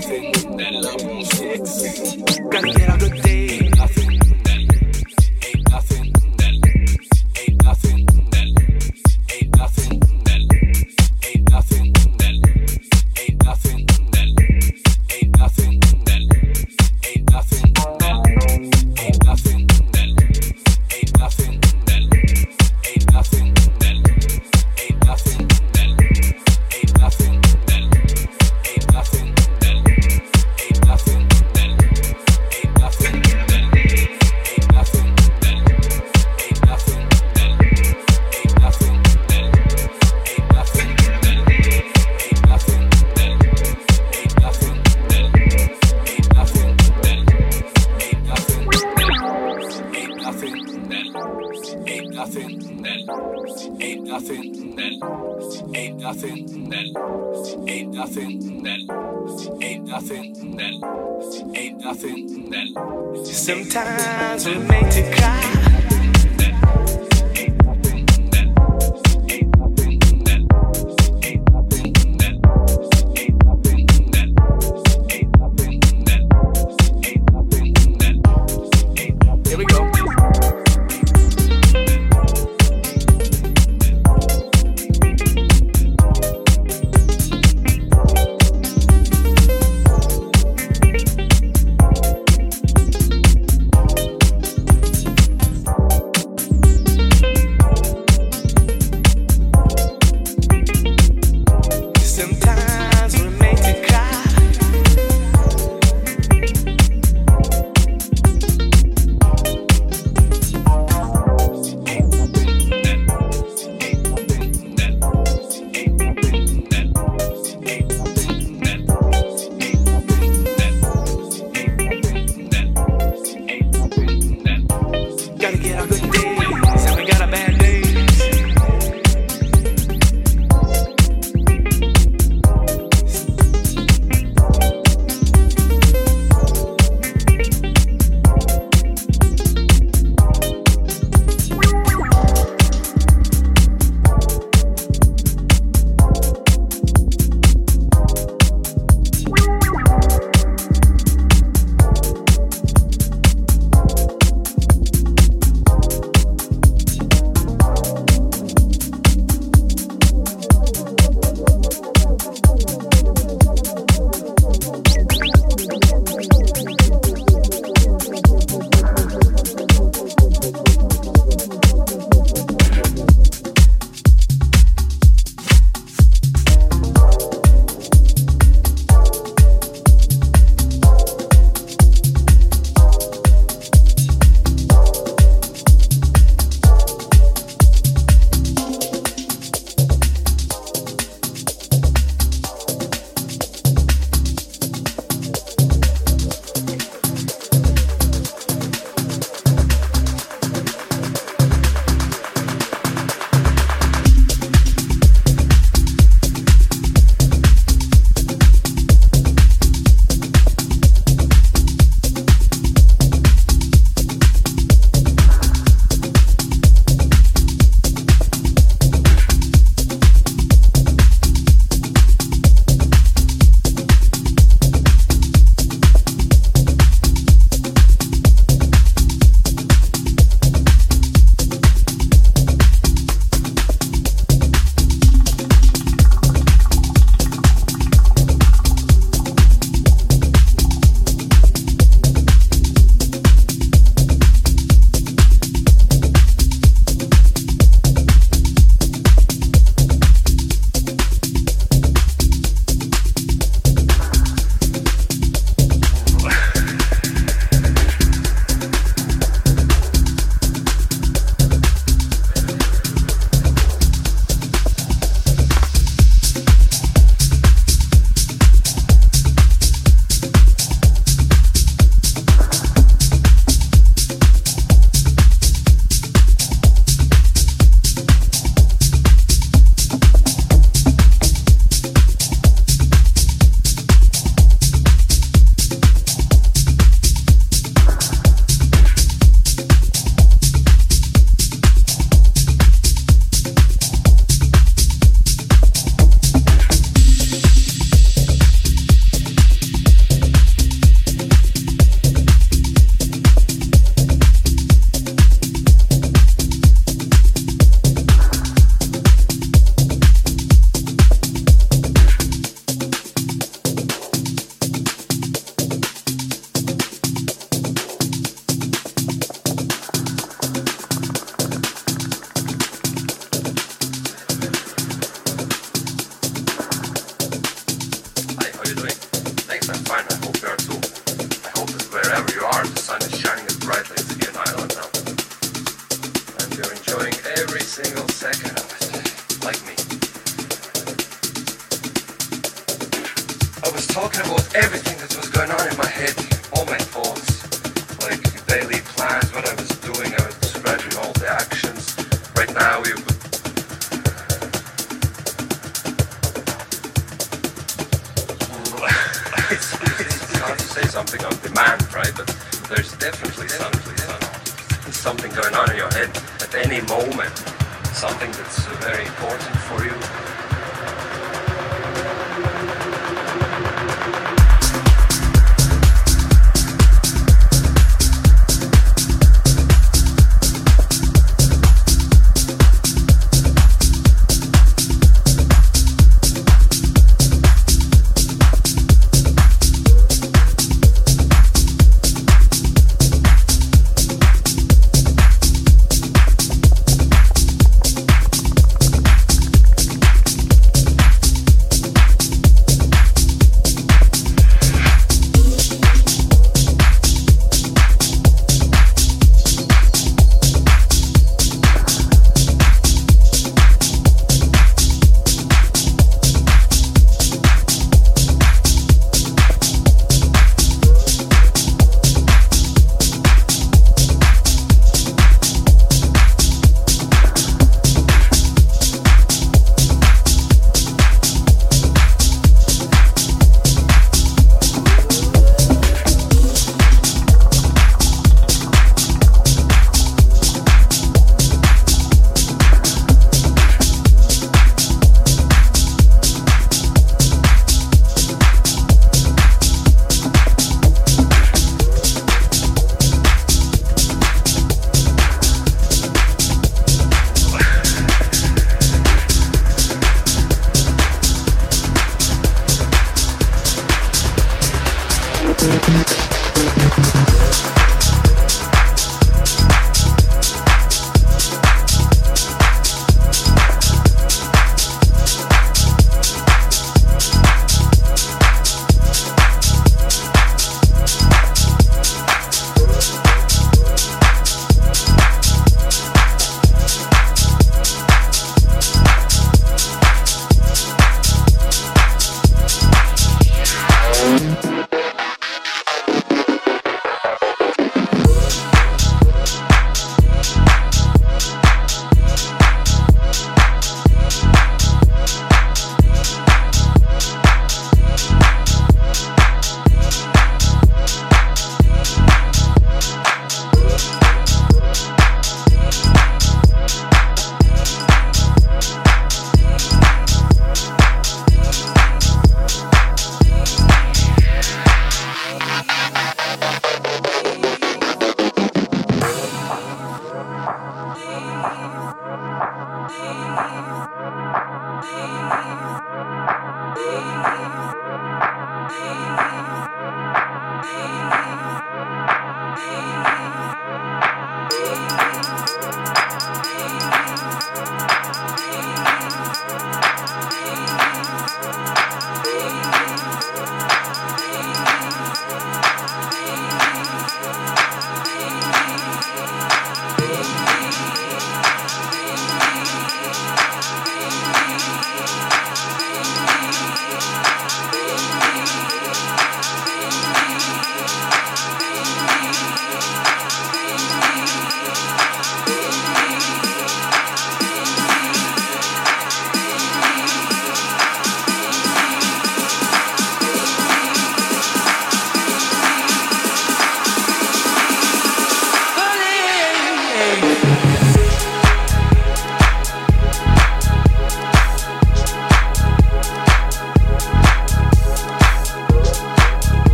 nothing. That love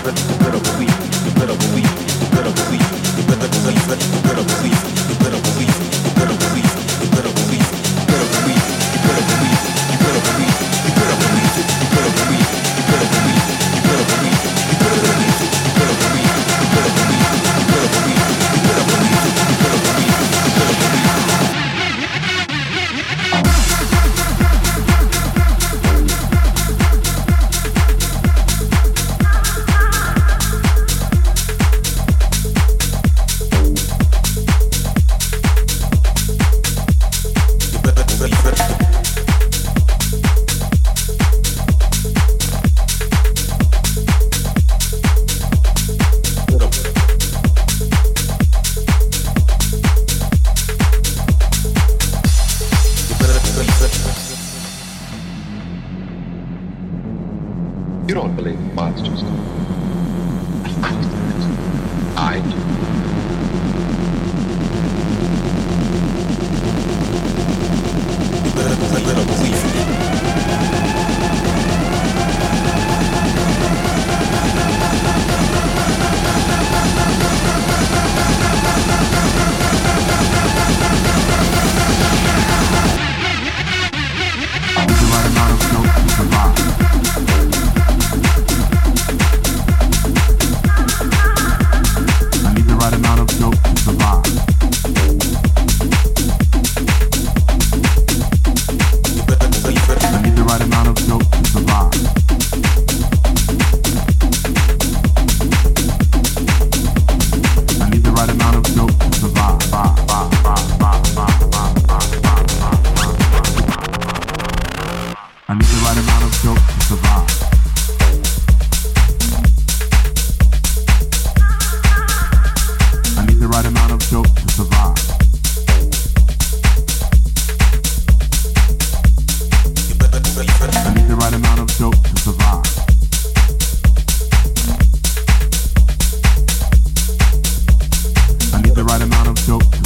right amount of dope survive.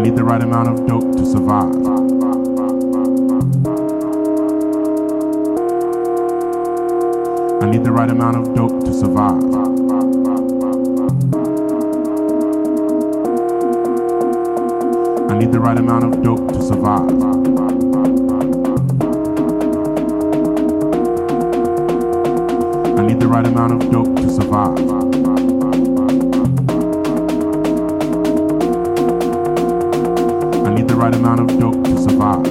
need the right amount of dope to survive. I need the right amount of dope to survive. I need the right amount of dope to survive. I need the right amount of dope to survive. right amount of dope to survive.